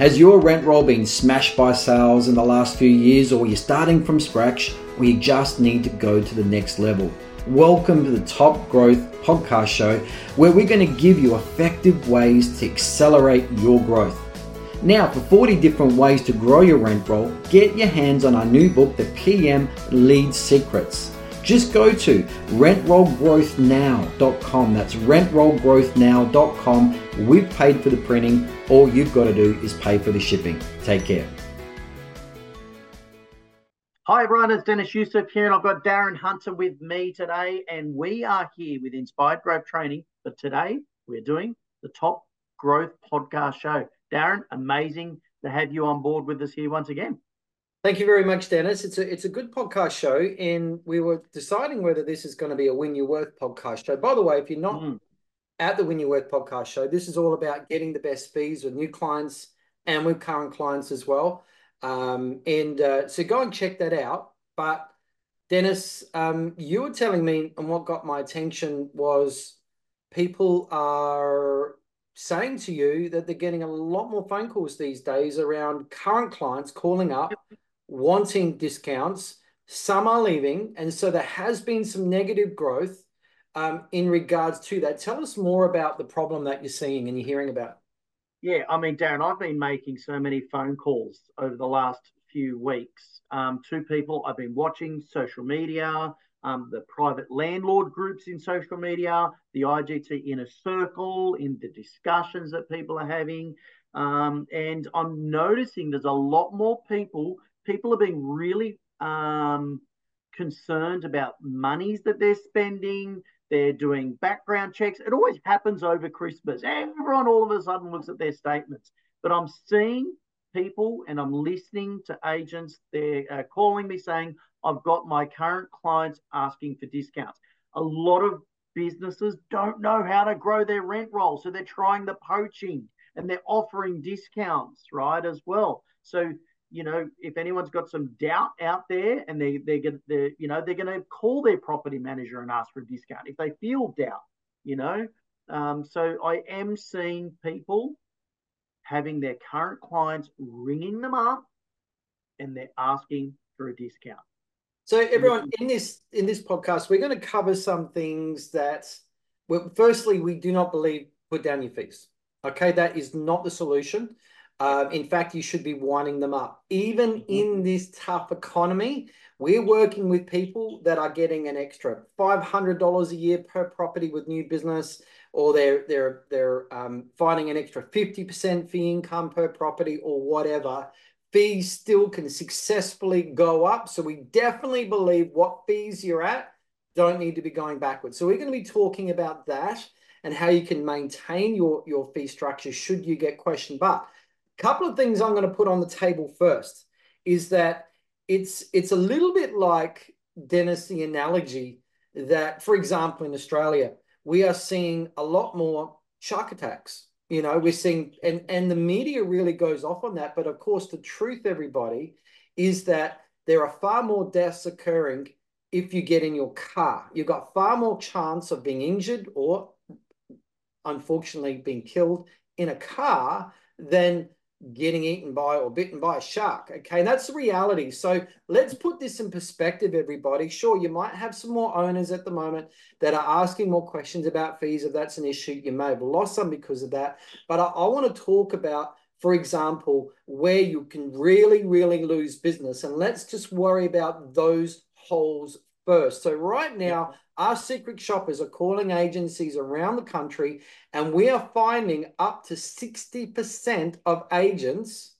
Has your rent roll been smashed by sales in the last few years, or you're starting from scratch, or you just need to go to the next level? Welcome to the Top Growth Podcast Show, where we're going to give you effective ways to accelerate your growth. Now, for 40 different ways to grow your rent roll, get your hands on our new book, The PM Lead Secrets. Just go to rentrollgrowthnow.com. That's rentrollgrowthnow.com. We've paid for the printing. All you've got to do is pay for the shipping. Take care. Hi everyone, it's Dennis Youssef here, and I've got Darren Hunter with me today, and we are here with Inspired Growth Training. But today we're doing the Top Growth Podcast Show. Darren, amazing to have you on board with us here once again. Thank you very much, Dennis. It's a it's a good podcast show, and we were deciding whether this is going to be a Win Your Worth podcast show. By the way, if you're not mm. At the Win Your Worth podcast show, this is all about getting the best fees with new clients and with current clients as well. Um, and uh, so go and check that out. But Dennis, um, you were telling me, and what got my attention was people are saying to you that they're getting a lot more phone calls these days around current clients calling up wanting discounts. Some are leaving, and so there has been some negative growth um, in regards to that. Tell us more about the problem that you're seeing and you're hearing about. Yeah, I mean, Darren, I've been making so many phone calls over the last few weeks um, to people. I've been watching social media, um, the private landlord groups in social media, the IGT inner circle, in the discussions that people are having. Um, and I'm noticing there's a lot more people people are being really um, concerned about monies that they're spending. They're doing background checks. It always happens over Christmas. Everyone all of a sudden looks at their statements. But I'm seeing people and I'm listening to agents. They're uh, calling me saying, I've got my current clients asking for discounts. A lot of businesses don't know how to grow their rent roll. So they're trying the poaching and they're offering discounts, right, as well. So you know, if anyone's got some doubt out there and they they get the you know they're going to call their property manager and ask for a discount if they feel doubt, you know. Um, so I am seeing people having their current clients ringing them up and they're asking for a discount. So everyone in this in this podcast, we're going to cover some things that, well, firstly, we do not believe put down your fees. Okay, that is not the solution. Um, in fact, you should be winding them up. Even mm-hmm. in this tough economy, we're working with people that are getting an extra $500 a year per property with new business, or they're they're they're um, finding an extra 50% fee income per property, or whatever. Fees still can successfully go up. So we definitely believe what fees you're at don't need to be going backwards. So we're going to be talking about that and how you can maintain your your fee structure should you get questioned. But couple of things I'm going to put on the table first is that it's it's a little bit like Dennis the analogy that, for example, in Australia we are seeing a lot more shark attacks. You know, we're seeing and and the media really goes off on that, but of course the truth, everybody, is that there are far more deaths occurring if you get in your car. You've got far more chance of being injured or unfortunately being killed in a car than getting eaten by or bitten by a shark. Okay, and that's the reality. So let's put this in perspective, everybody. Sure, you might have some more owners at the moment that are asking more questions about fees. If that's an issue, you may have lost some because of that. But I, I want to talk about, for example, where you can really, really lose business. And let's just worry about those holes first. So right now, our secret shoppers are calling agencies around the country, and we are finding up to 60% of agents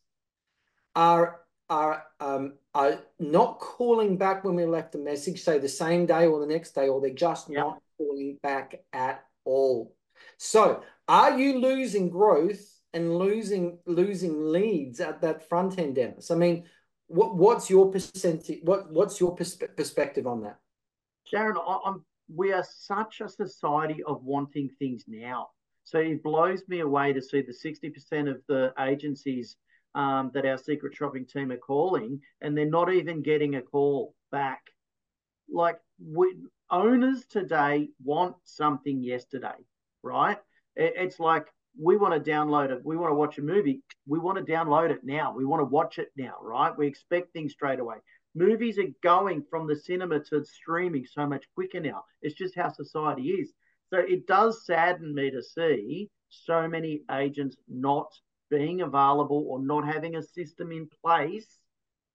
are are um, are not calling back when we left a message, say the same day or the next day, or they're just yep. not calling back at all. So, are you losing growth and losing losing leads at that front end, Dennis? I mean, what what's your percentage? What what's your perspe- perspective on that? Darren, I'm we are such a society of wanting things now. So it blows me away to see the 60% of the agencies um, that our secret shopping team are calling, and they're not even getting a call back. Like we, owners today want something yesterday, right? It, it's like we want to download it. We want to watch a movie. We want to download it now. We want to watch it now, right? We expect things straight away. Movies are going from the cinema to streaming so much quicker now. It's just how society is. So it does sadden me to see so many agents not being available or not having a system in place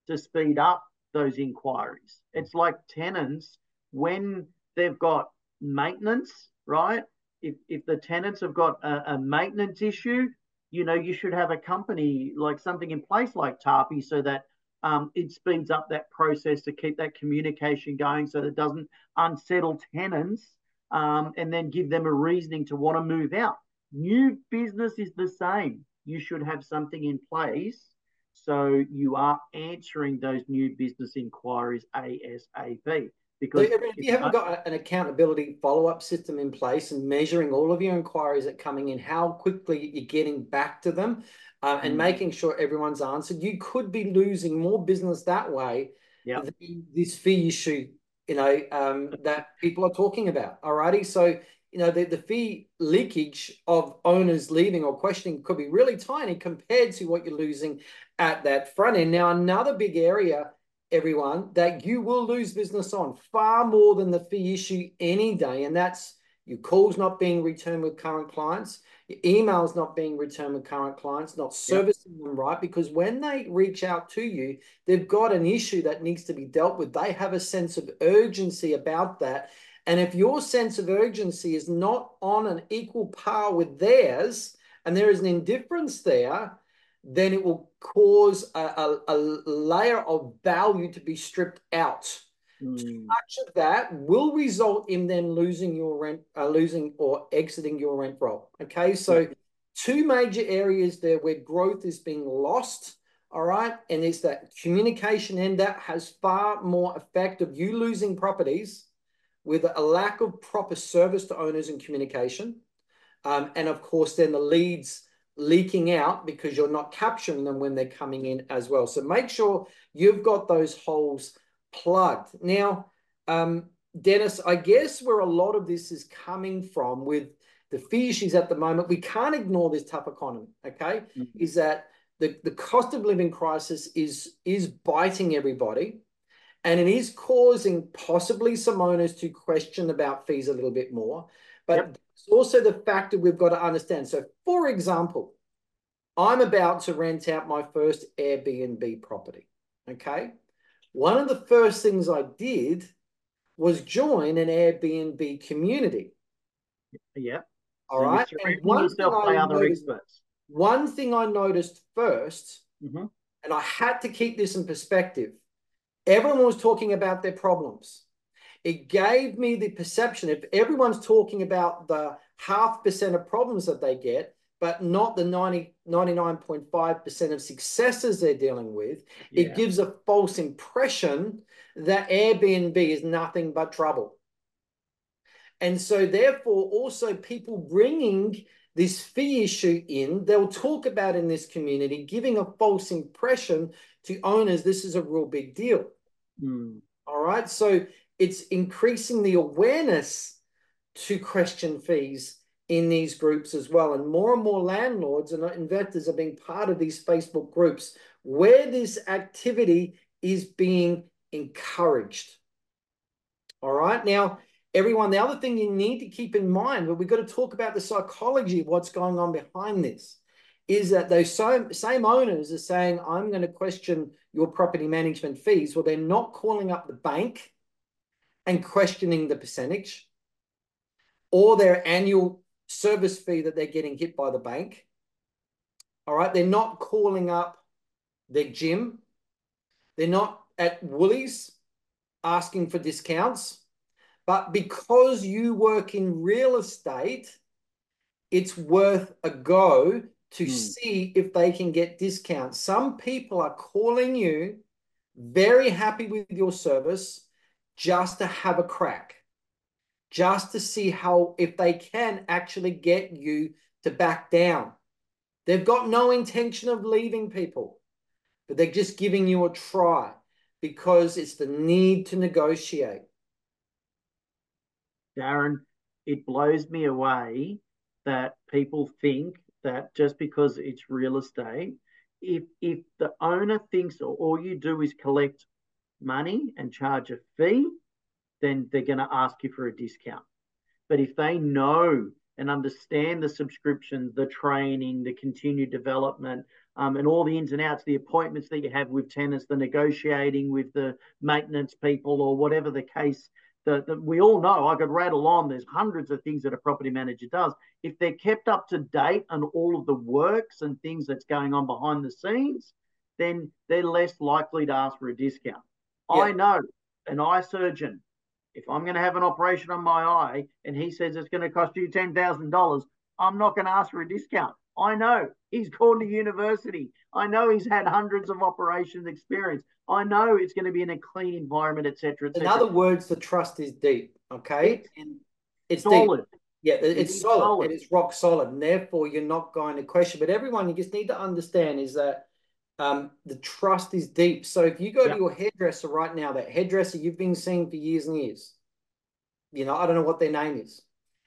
to speed up those inquiries. It's like tenants when they've got maintenance, right? If, if the tenants have got a, a maintenance issue, you know, you should have a company like something in place like Tapi so that um, it speeds up that process to keep that communication going so that it doesn't unsettle tenants um, and then give them a reasoning to want to move out. New business is the same. You should have something in place so you are answering those new business inquiries ASAP. Because so if you haven't got an accountability follow-up system in place and measuring all of your inquiries that coming in, how quickly you're getting back to them, uh, and mm. making sure everyone's answered, you could be losing more business that way. Yeah. This fee issue, you know, um, that people are talking about. Alrighty, so you know the, the fee leakage of owners leaving or questioning could be really tiny compared to what you're losing at that front end. Now, another big area everyone, that you will lose business on far more than the fee issue any day. And that's your calls not being returned with current clients, your emails not being returned with current clients, not servicing yep. them right. Because when they reach out to you, they've got an issue that needs to be dealt with. They have a sense of urgency about that. And if your sense of urgency is not on an equal par with theirs, and there is an indifference there, then it will cause a, a, a layer of value to be stripped out. Mm. Too much of that will result in them losing your rent, uh, losing or exiting your rent roll. Okay, so yeah. two major areas there where growth is being lost. All right, and it's that communication end that has far more effect of you losing properties with a lack of proper service to owners and communication. Um, and of course, then the leads leaking out because you're not capturing them when they're coming in as well. So make sure you've got those holes plugged. Now, um, Dennis, I guess where a lot of this is coming from with the fee issues at the moment, we can't ignore this tough economy, okay? Mm-hmm. Is that the, the cost of living crisis is, is biting everybody and it is causing possibly some owners to question about fees a little bit more. But yep. It's also the factor we've got to understand. So, for example, I'm about to rent out my first Airbnb property. Okay. One of the first things I did was join an Airbnb community. Yeah. All so right. And one, thing I noticed, one thing I noticed 1st mm-hmm. and I had to keep this in perspective everyone was talking about their problems it gave me the perception if everyone's talking about the half percent of problems that they get, but not the 90, 99.5% of successes they're dealing with, yeah. it gives a false impression that Airbnb is nothing but trouble. And so, therefore, also people bringing this fee issue in, they'll talk about in this community, giving a false impression to owners this is a real big deal. Mm. All right. So it's increasing the awareness to question fees in these groups as well. And more and more landlords and investors are being part of these Facebook groups where this activity is being encouraged. All right. Now, everyone, the other thing you need to keep in mind, but we've got to talk about the psychology of what's going on behind this, is that those same owners are saying, I'm going to question your property management fees. Well, they're not calling up the bank and questioning the percentage or their annual service fee that they're getting hit by the bank. All right. They're not calling up their gym. They're not at Woolies asking for discounts. But because you work in real estate, it's worth a go to mm. see if they can get discounts. Some people are calling you very happy with your service just to have a crack, just to see how, if they can actually get you to back down. They've got no intention of leaving people, but they're just giving you a try because it's the need to negotiate. Darren, it blows me away that people think that just because it's real estate, if if the owner thinks all you do is collect money and charge a fee, then they're going to ask you for a discount. But if they know and understand the subscription, the training, the continued development, um, and all the ins and outs, the appointments that you have with tenants, the negotiating with the maintenance people, or whatever the case that, we all know. I could rattle on. There's hundreds of things that a property manager does. If they're kept up to date on all of the works and things that's going on behind the scenes, then they're less likely to ask for a discount. Yeah. I know an eye surgeon if I'm going to have an operation on my eye and he says it's going to cost you $10,000, I'm not going to ask for a discount. I know he's gone to university. I know he's had hundreds of operations experience. I know it's going to be in a clean environment, etc. Et in other words, the trust is deep. Okay, it's, it's solid. Deep. Yeah, it's, it's solid. solid. It is rock solid, and therefore you're not going to question. But everyone, you just need to understand is that um, the trust is deep. So if you go to your hairdresser right now, that hairdresser you've been seeing for years and years, you know, I don't know what their name is.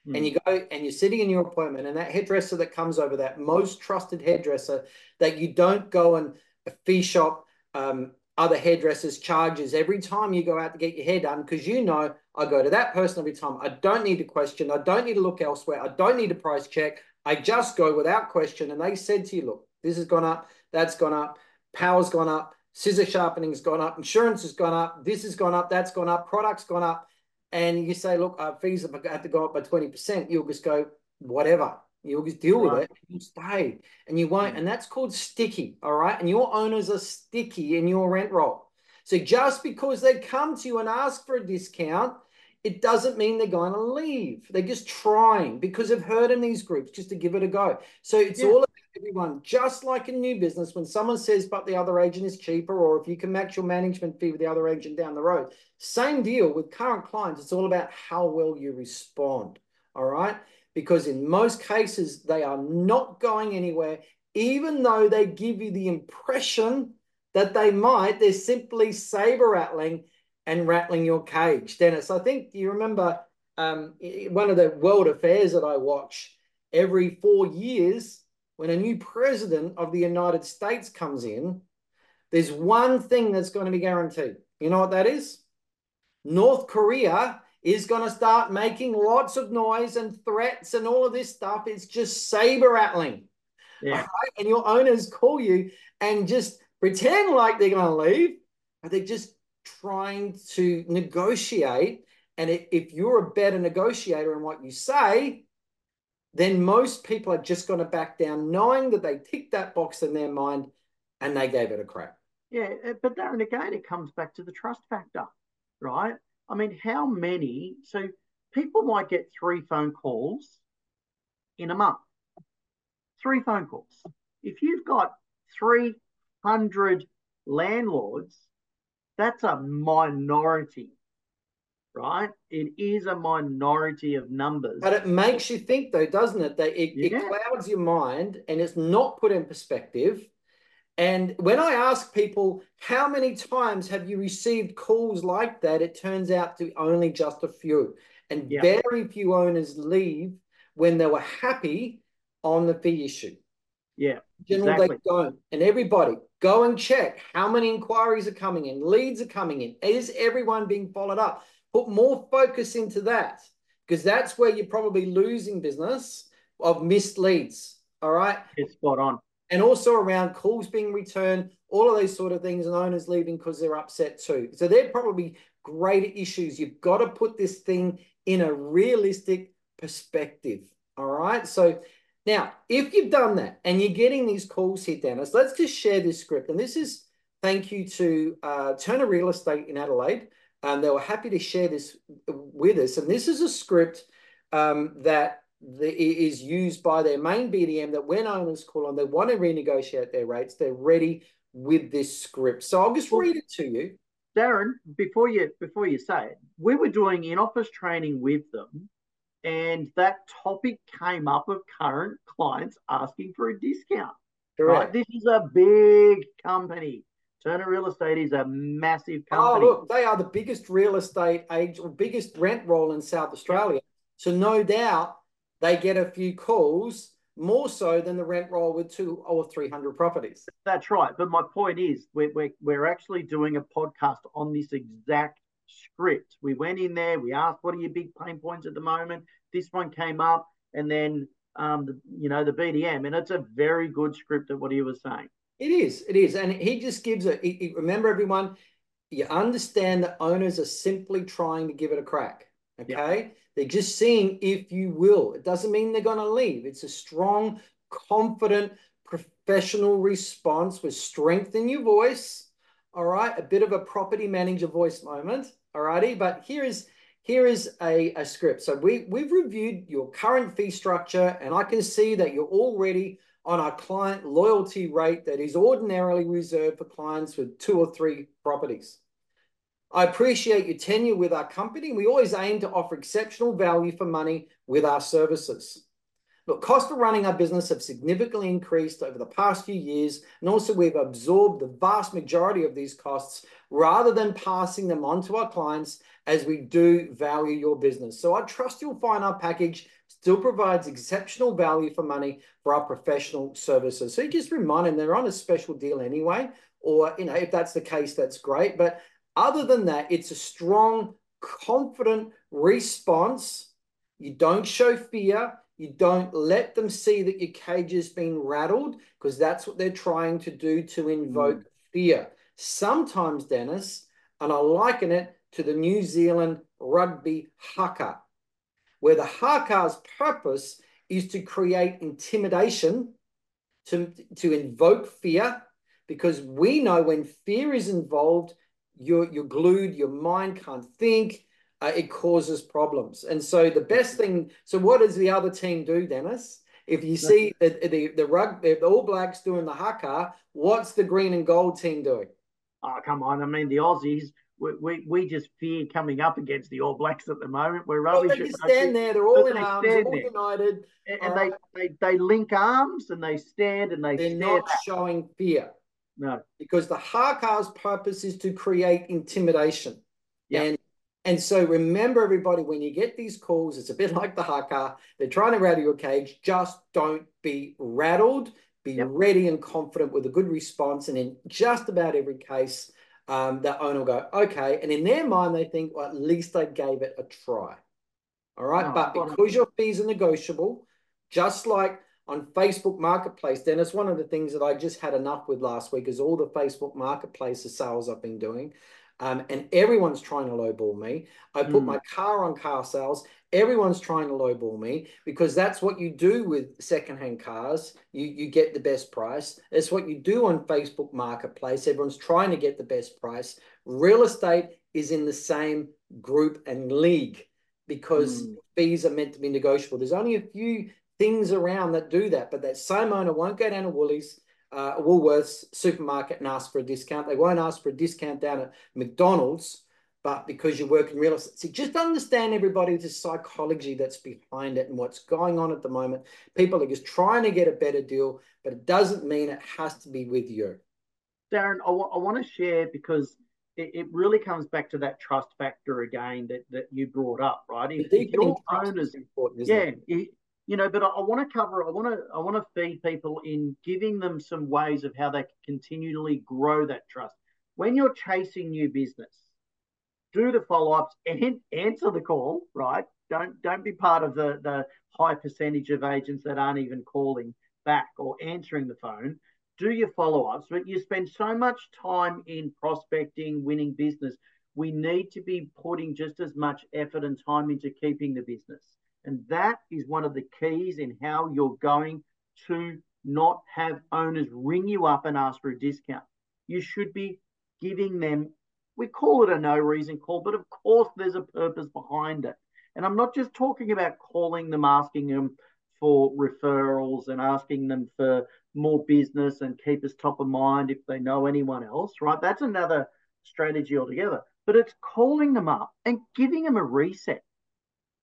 Mm. And you go and you're sitting in your appointment, and that hairdresser that comes over, that most trusted hairdresser that you don't go and a fee shop, um, other hairdressers charges every time you go out to get your hair done because you know I go to that person every time. I don't need to question. I don't need to look elsewhere. I don't need to price check. I just go without question. And they said to you, look, this has gone up that's gone up, power's gone up, scissor sharpening's gone up, insurance has gone up, this has gone up, that's gone up, products gone up, and you say, look, our fees have had to go up by 20%, you'll just go, whatever. You'll just deal right. with it. You stay and you won't. Mm. And that's called sticky. All right. And your owners are sticky in your rent roll. So just because they come to you and ask for a discount, it doesn't mean they're going to leave. They're just trying because they've heard in these groups just to give it a go. So it's yeah. all everyone, just like in new business, when someone says, but the other agent is cheaper, or if you can match your management fee with the other agent down the road, same deal with current clients. It's all about how well you respond. All right. Because in most cases, they are not going anywhere, even though they give you the impression that they might, they're simply saber rattling and rattling your cage. Dennis, I think you remember um, one of the world affairs that I watch every four years when a new president of the United States comes in, there's one thing that's going to be guaranteed. You know what that is? North Korea is going to start making lots of noise and threats and all of this stuff. It's just saber rattling. Yeah. Right? And your owners call you and just pretend like they're going to leave, but they're just trying to negotiate. And if you're a better negotiator in what you say, then most people are just going to back down, knowing that they ticked that box in their mind and they gave it a crack. Yeah, uh, but Darren, again, it comes back to the trust factor, right? I mean, how many? So people might get three phone calls in a month. Three phone calls. If you've got 300 landlords, that's a minority right? It is a minority of numbers. But it makes you think, though, doesn't it? That it, yeah. it clouds your mind and it's not put in perspective. And when I ask people, how many times have you received calls like that? It turns out to be only just a few. And yeah. very few owners leave when they were happy on the fee issue. Yeah. Generally, exactly. they don't. And everybody, go and check how many inquiries are coming in, leads are coming in. Is everyone being followed up? Put more focus into that because that's where you're probably losing business of missed leads. All right. It's spot on. And also around calls being returned, all of those sort of things, and owners leaving because they're upset too. So they're probably greater issues. You've got to put this thing in a realistic perspective. All right. So now, if you've done that and you're getting these calls here, Dennis, let's just share this script. And this is thank you to uh, Turner Real Estate in Adelaide and they were happy to share this with us. And this is a script um, that the, is used by their main BDM that when owners call on, they want to renegotiate their rates, they're ready with this script. So I'll just read it to you. Darren, before you before you say it, we were doing in-office training with them, and that topic came up of current clients asking for a discount. Correct. Right? This is a big company. Turner Real Estate is a massive oh, company. Oh, look, they are the biggest real estate age or biggest rent roll in South Australia. So no doubt they get a few calls. more so than the rent roll with two or 300 properties. That's right. But my point is, we're, we're, we're actually doing a podcast on this exact script. We went in there, we asked, what are your big pain points at the moment? This one came up, and then, um, the, you know, the BDM. And it's a very good script of what he was saying. It is. It is. And he just gives it. remember, everyone, you understand that owners are simply trying to give it a crack. Okay. Yep. They're just seeing if you will. It doesn't mean they're going to leave. It's a strong, confident, professional response with strength in your voice. All right. A bit of a property manager voice moment. All righty. But here is here is a, a script. So we, we've reviewed your current fee structure, and I can see that you're already on a client loyalty rate that is ordinarily reserved for clients with two or three properties. I appreciate your tenure with our company. We always aim to offer exceptional value for money with our services. Look, costs of running our business have significantly increased over the past few years, and also we've absorbed the vast majority of these costs rather than passing them on to our clients as we do value your business. So I trust you'll find our package still provides exceptional value for money for our professional services. So you just remind them they're on a special deal anyway, or you know, if that's the case, that's great. But other than that, it's a strong, confident response. You don't show fear. You don't let them see that your cage has been rattled because that's what they're trying to do to invoke mm. fear. Sometimes, Dennis, and I liken it to the New Zealand rugby haka where the haka's purpose is to create intimidation, to, to invoke fear, because we know when fear is involved, you're, you're glued, your mind can't think, uh, it causes problems. And so the best thing, so what does the other team do, Dennis? If you see the, the, the rug, the All Blacks doing the haka, what's the green and gold team doing? Oh, come on. I mean, the Aussies, we, we, we just fear coming up against the All Blacks at the moment. We're rubbish. Well, they stand there. They're all in arms, all there. united, and, and they, they they link arms and they stand and they. They're not back. showing fear. No, because the Haka's purpose is to create intimidation. Yeah. And and so remember, everybody, when you get these calls, it's a bit like the Haka. They're trying to rattle your cage. Just don't be rattled. Be yep. ready and confident with a good response. And in just about every case, um, the owner will go, okay. And in their mind, they think, well, at least I gave it a try. All right. Oh, but because your fees are negotiable, just like on Facebook Marketplace, Dennis, one of the things that I just had enough with last week is all the Facebook Marketplace sales I've been doing. Um, and everyone's trying to lowball me. I put mm. my car on car sales. Everyone's trying to lowball me because that's what you do with secondhand cars. You you get the best price. It's what you do on Facebook Marketplace. Everyone's trying to get the best price. Real estate is in the same group and league because mm. fees are meant to be negotiable. There's only a few things around that do that, but that same owner won't go down to Woolies uh, Woolworths supermarket and ask for a discount. They won't ask for a discount down at McDonald's, but because you work in real estate. So just understand everybody the psychology that's behind it and what's going on at the moment. People are just trying to get a better deal, but it doesn't mean it has to be with you. Darren, I, I want to share because it, it, really comes back to that trust factor again that, that you brought up, right? If, if your owners, important, yeah, it, you know, but I, I want to cover, I want to, I want to feed people in giving them some ways of how they can continually grow that trust. When you're chasing new business, do the follow-ups and answer the call, right? Don't don't be part of the the high percentage of agents that aren't even calling back or answering the phone. Do your follow-ups, but you spend so much time in prospecting, winning business. We need to be putting just as much effort and time into keeping the business. And that is one of the keys in how you're going to not have owners ring you up and ask for a discount. You should be giving them, we call it a no reason call, but of course there's a purpose behind it. And I'm not just talking about calling them, asking them for referrals and asking them for more business and keep us top of mind if they know anyone else, right? That's another strategy altogether. But it's calling them up and giving them a reset,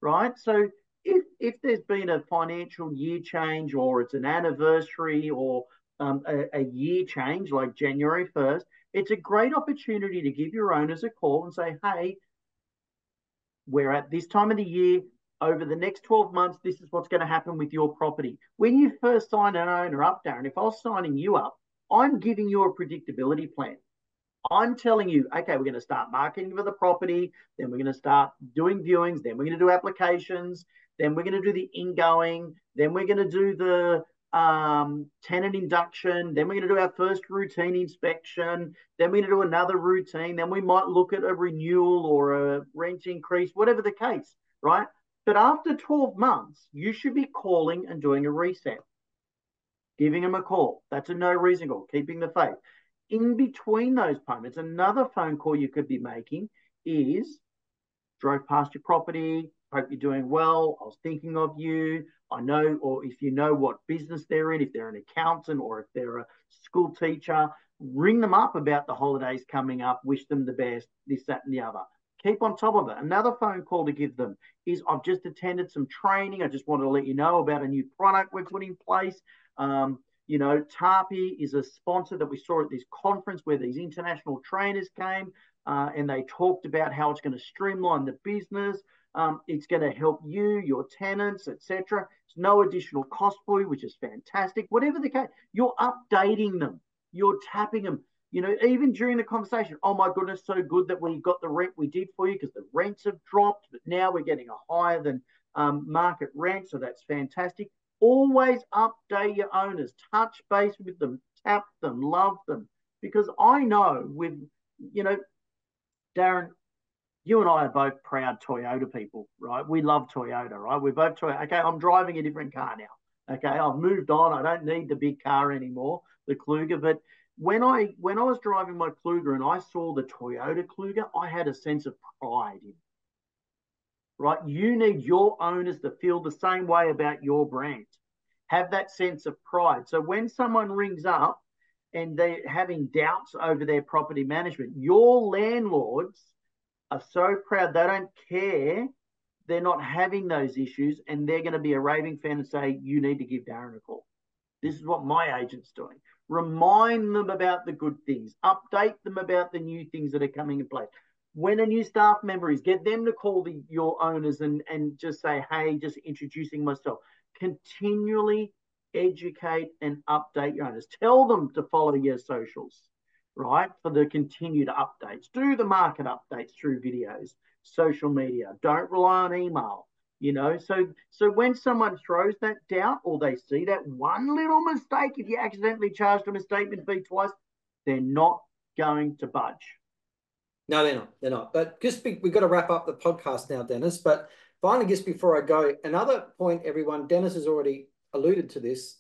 right? So if if there's been a financial year change or it's an anniversary or um, a, a, year change like January 1st, it's a great opportunity to give your owners a call and say, hey, we're at this time of the year. over the next 12 months, this is what's going to happen with your property. When you first sign an owner up, Darren, if I was signing you up, I'm giving you a predictability plan. I'm telling you, okay, we're going to start marketing for the property, then we're going to start doing viewings, then we're going to do applications, then we're going to do the ingoing, then we're going to do the um, tenant induction, then we're going to do our first routine inspection, then we're going to do another routine, then we might look at a renewal or a rent increase, whatever the case, right? But after 12 months, you should be calling and doing a reset, giving them a call. That's a no reason call, keeping the faith. In between those payments, another phone call you could be making is drove past your property, hope you're doing well. I was thinking of you. I know, or if you know what business they're in, if they're an accountant or if they're a school teacher, ring them up about the holidays coming up, wish them the best, this, that, and the other. Keep on top of it. Another phone call to give them is I've just attended some training. I just wanted to let you know about a new product we've put in place. Um, you know, Tapi is a sponsor that we saw at this conference where these international trainers came uh, and they talked about how it's going to streamline the business. Um, it's going to help you, your tenants, etc. It's no additional cost for you, which is fantastic. Whatever the case, you're updating them. You're tapping them. You know, even during the conversation, oh my goodness, so good that we got the rent we did for you because the rents have dropped, but now we're getting a higher than um, market rent, so that's fantastic. Always update your owners, touch base with them, tap them, love them, because I know with, you know, Darren, you and I are both proud Toyota people, right? We love Toyota, right? We're both Toyota. Okay, I'm driving a different car now. Okay, I've moved on. I don't need the big car anymore, the Kluger. But when I when I was driving my Kluger and I saw the Toyota Kluger, I had a sense of pride in. Right? You need your owners to feel the same way about your brand. Have that sense of pride. So when someone rings up and they're having doubts over their property management, your landlords are so proud they don't care. They're not having those issues, and they're going to be a raving fan and say, You need to give Darren a call. This is what my agent's doing. Remind them about the good things, update them about the new things that are coming in place. When a new staff member is, get them to call the, your owners and, and just say, Hey, just introducing myself. Continually educate and update your owners. Tell them to follow your socials right? For the continued updates. Do the market updates through videos, social media. Don't rely on email. You know, so so when someone throws that doubt or they see that one little mistake, if you accidentally charged them a statement fee twice, they're not going to budge. No, they're not. They're not. But just be, we've got to wrap up the podcast now, Dennis. But finally, just before I go, another point, everyone, Dennis has already alluded to this,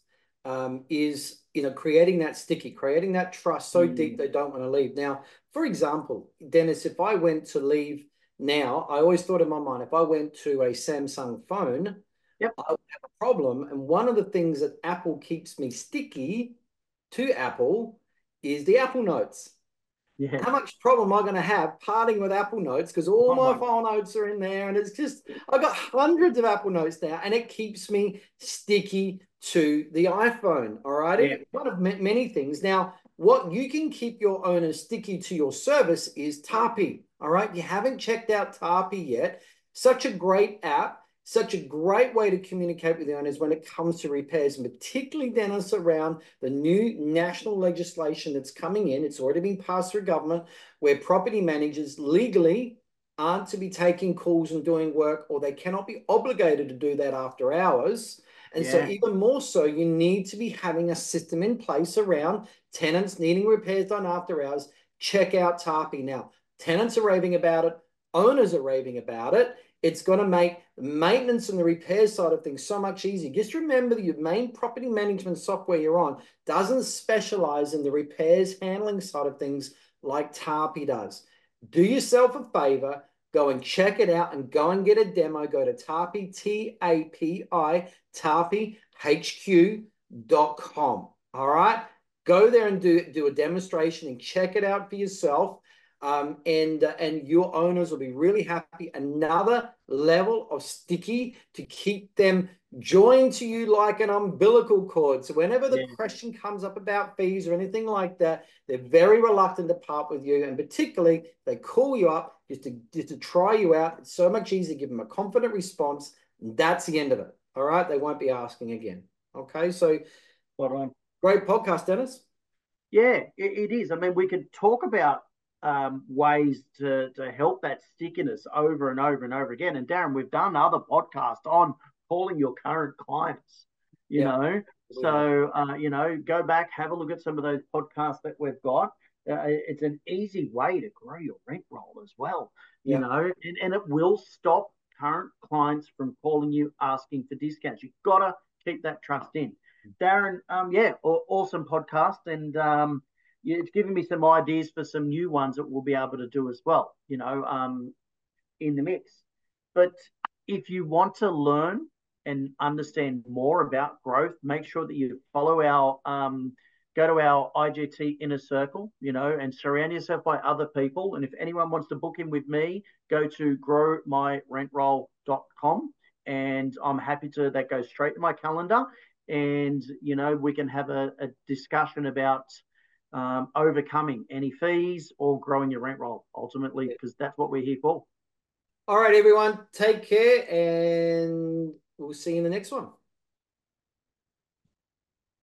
um, is you know, creating that sticky, creating that trust so mm. deep they don't want to leave. Now, for example, Dennis, if I went to leave now, I always thought in my mind, if I went to a Samsung phone, yep. I would have a problem. And one of the things that Apple keeps me sticky to Apple is the Apple Notes. Yeah. How much problem am I going to have parting with Apple Notes because all oh my, my phone notes are in there, and it's just I've got hundreds of Apple Notes now, and it keeps me sticky to the iPhone. All right. Yeah. One of many things. Now, what you can keep your owners sticky to your service is Tapi. All right. You haven't checked out Tapi yet. Such a great app, such a great way to communicate with the owners when it comes to repairs, and particularly Dennis around the new national legislation that's coming in. It's already been passed through government where property managers legally aren't to be taking calls and doing work, or they cannot be obligated to do that after hours and yeah. so, even more so, you need to be having a system in place around tenants needing repairs done after hours. Check out Tapi now. Tenants are raving about it, owners are raving about it. It's going to make maintenance and the repair side of things so much easier. Just remember that your main property management software you're on doesn't specialize in the repairs handling side of things like Tapi does. Do yourself a favor, Go and check it out and go and get a demo. Go to Tapi, T A P I, TapiHQ.com. All right. Go there and do, do a demonstration and check it out for yourself. Um, and uh, and your owners will be really happy. Another level of sticky to keep them joined to you like an umbilical cord. So whenever the yeah. question comes up about fees or anything like that, they're very reluctant to part with you. And particularly, they call you up just to just to try you out. It's so much easier. Give them a confident response. That's the end of it. All right. They won't be asking again. Okay. So, great podcast, Dennis. Yeah, it, it is. I mean, we could talk about um, ways to, to help that stickiness over and over and over again. And Darren, we've done other podcasts on calling your current clients, you yeah. know. So, uh, you know, go back, have a look at some of those podcasts that we've got. Uh, it's an easy way to grow your rent roll as well, you yeah. know, and, and it will stop current clients from calling you asking for discounts. You've got to keep that trust in. Darren, um, yeah, awesome podcast, and um, it's given me some ideas for some new ones that we'll be able to do as well. You know, um, in the mix. But if you want to learn and understand more about growth, make sure that you follow our um, go to our IGT inner circle, you know, and surround yourself by other people. And if anyone wants to book in with me, go to growmyrentroll.com and I'm happy to that goes straight to my calendar. And you know, we can have a, a discussion about um, overcoming any fees or growing your rent roll ultimately, because that's what we're here for. All right, everyone, take care and we'll see you in the next one.